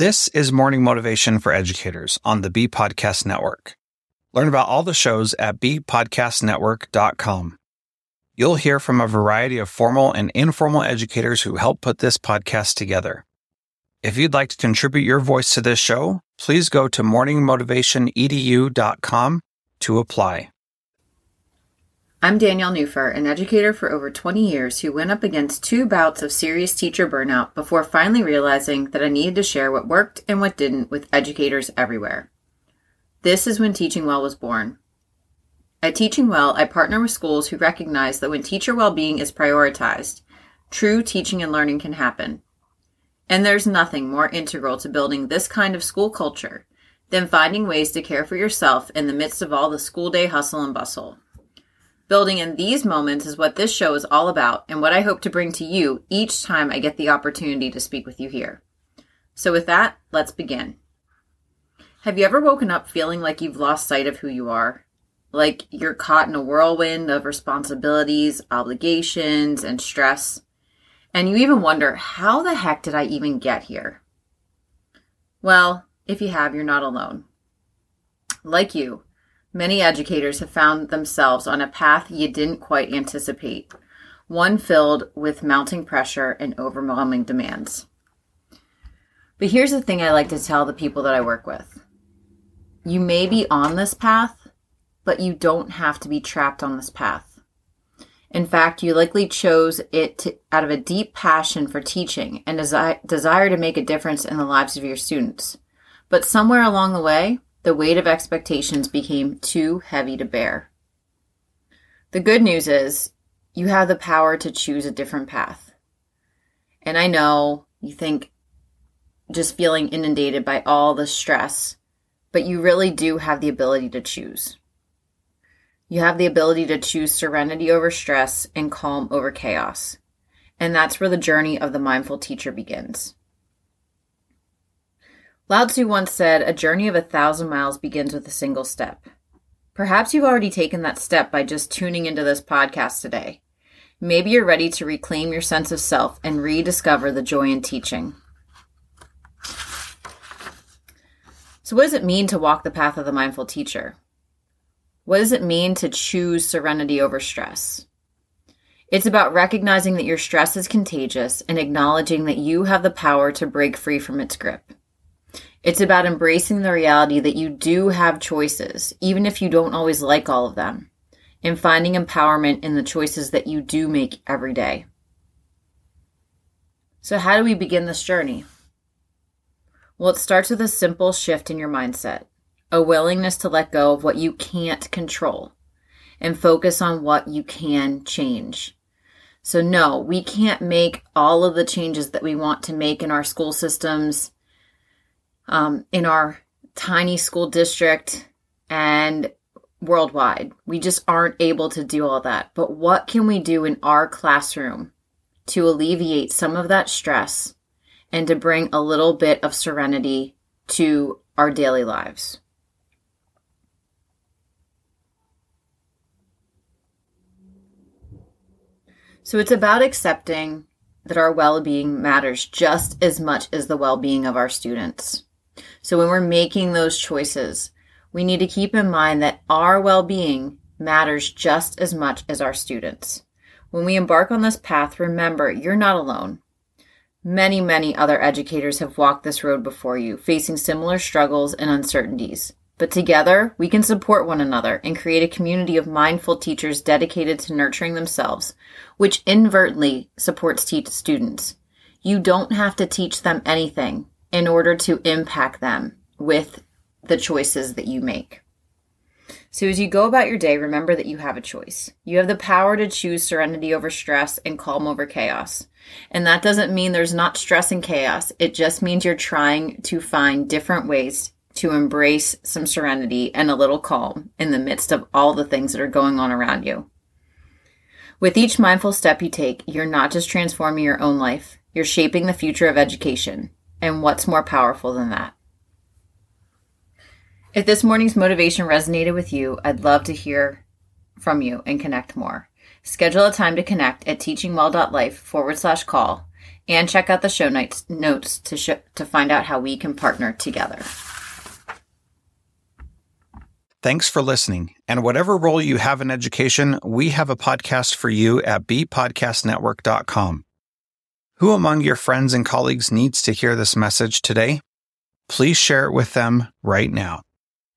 This is Morning Motivation for Educators on the B Podcast Network. Learn about all the shows at bpodcastnetwork.com. You'll hear from a variety of formal and informal educators who help put this podcast together. If you'd like to contribute your voice to this show, please go to morningmotivationedu.com to apply. I'm Danielle Nuhfer, an educator for over 20 years who went up against two bouts of serious teacher burnout before finally realizing that I needed to share what worked and what didn't with educators everywhere. This is when Teaching Well was born. At Teaching Well, I partner with schools who recognize that when teacher well-being is prioritized, true teaching and learning can happen. And there's nothing more integral to building this kind of school culture than finding ways to care for yourself in the midst of all the school day hustle and bustle. Building in these moments is what this show is all about and what I hope to bring to you each time I get the opportunity to speak with you here. So, with that, let's begin. Have you ever woken up feeling like you've lost sight of who you are? Like you're caught in a whirlwind of responsibilities, obligations, and stress? And you even wonder, how the heck did I even get here? Well, if you have, you're not alone. Like you, Many educators have found themselves on a path you didn't quite anticipate, one filled with mounting pressure and overwhelming demands. But here's the thing I like to tell the people that I work with you may be on this path, but you don't have to be trapped on this path. In fact, you likely chose it to, out of a deep passion for teaching and desi- desire to make a difference in the lives of your students. But somewhere along the way, the weight of expectations became too heavy to bear. The good news is you have the power to choose a different path. And I know you think just feeling inundated by all the stress, but you really do have the ability to choose. You have the ability to choose serenity over stress and calm over chaos. And that's where the journey of the mindful teacher begins. Lao Tzu once said, A journey of a thousand miles begins with a single step. Perhaps you've already taken that step by just tuning into this podcast today. Maybe you're ready to reclaim your sense of self and rediscover the joy in teaching. So, what does it mean to walk the path of the mindful teacher? What does it mean to choose serenity over stress? It's about recognizing that your stress is contagious and acknowledging that you have the power to break free from its grip. It's about embracing the reality that you do have choices, even if you don't always like all of them, and finding empowerment in the choices that you do make every day. So, how do we begin this journey? Well, it starts with a simple shift in your mindset, a willingness to let go of what you can't control and focus on what you can change. So, no, we can't make all of the changes that we want to make in our school systems um, in our tiny school district and worldwide. We just aren't able to do all that. But what can we do in our classroom to alleviate some of that stress and to bring a little bit of serenity to our daily lives? So it's about accepting that our well being matters just as much as the well being of our students. So when we're making those choices, we need to keep in mind that our well being matters just as much as our students. When we embark on this path, remember you're not alone. Many, many other educators have walked this road before you, facing similar struggles and uncertainties. But together, we can support one another and create a community of mindful teachers dedicated to nurturing themselves, which inadvertently supports teach students. You don't have to teach them anything in order to impact them with the choices that you make. So, as you go about your day, remember that you have a choice. You have the power to choose serenity over stress and calm over chaos. And that doesn't mean there's not stress and chaos. It just means you're trying to find different ways to embrace some serenity and a little calm in the midst of all the things that are going on around you. With each mindful step you take, you're not just transforming your own life, you're shaping the future of education. And what's more powerful than that? If this morning's motivation resonated with you, I'd love to hear from you and connect more. Schedule a time to connect at teachingwell.life forward slash call and check out the show notes, notes to, sh- to find out how we can partner together. Thanks for listening. And whatever role you have in education, we have a podcast for you at bpodcastnetwork.com. Who among your friends and colleagues needs to hear this message today? Please share it with them right now.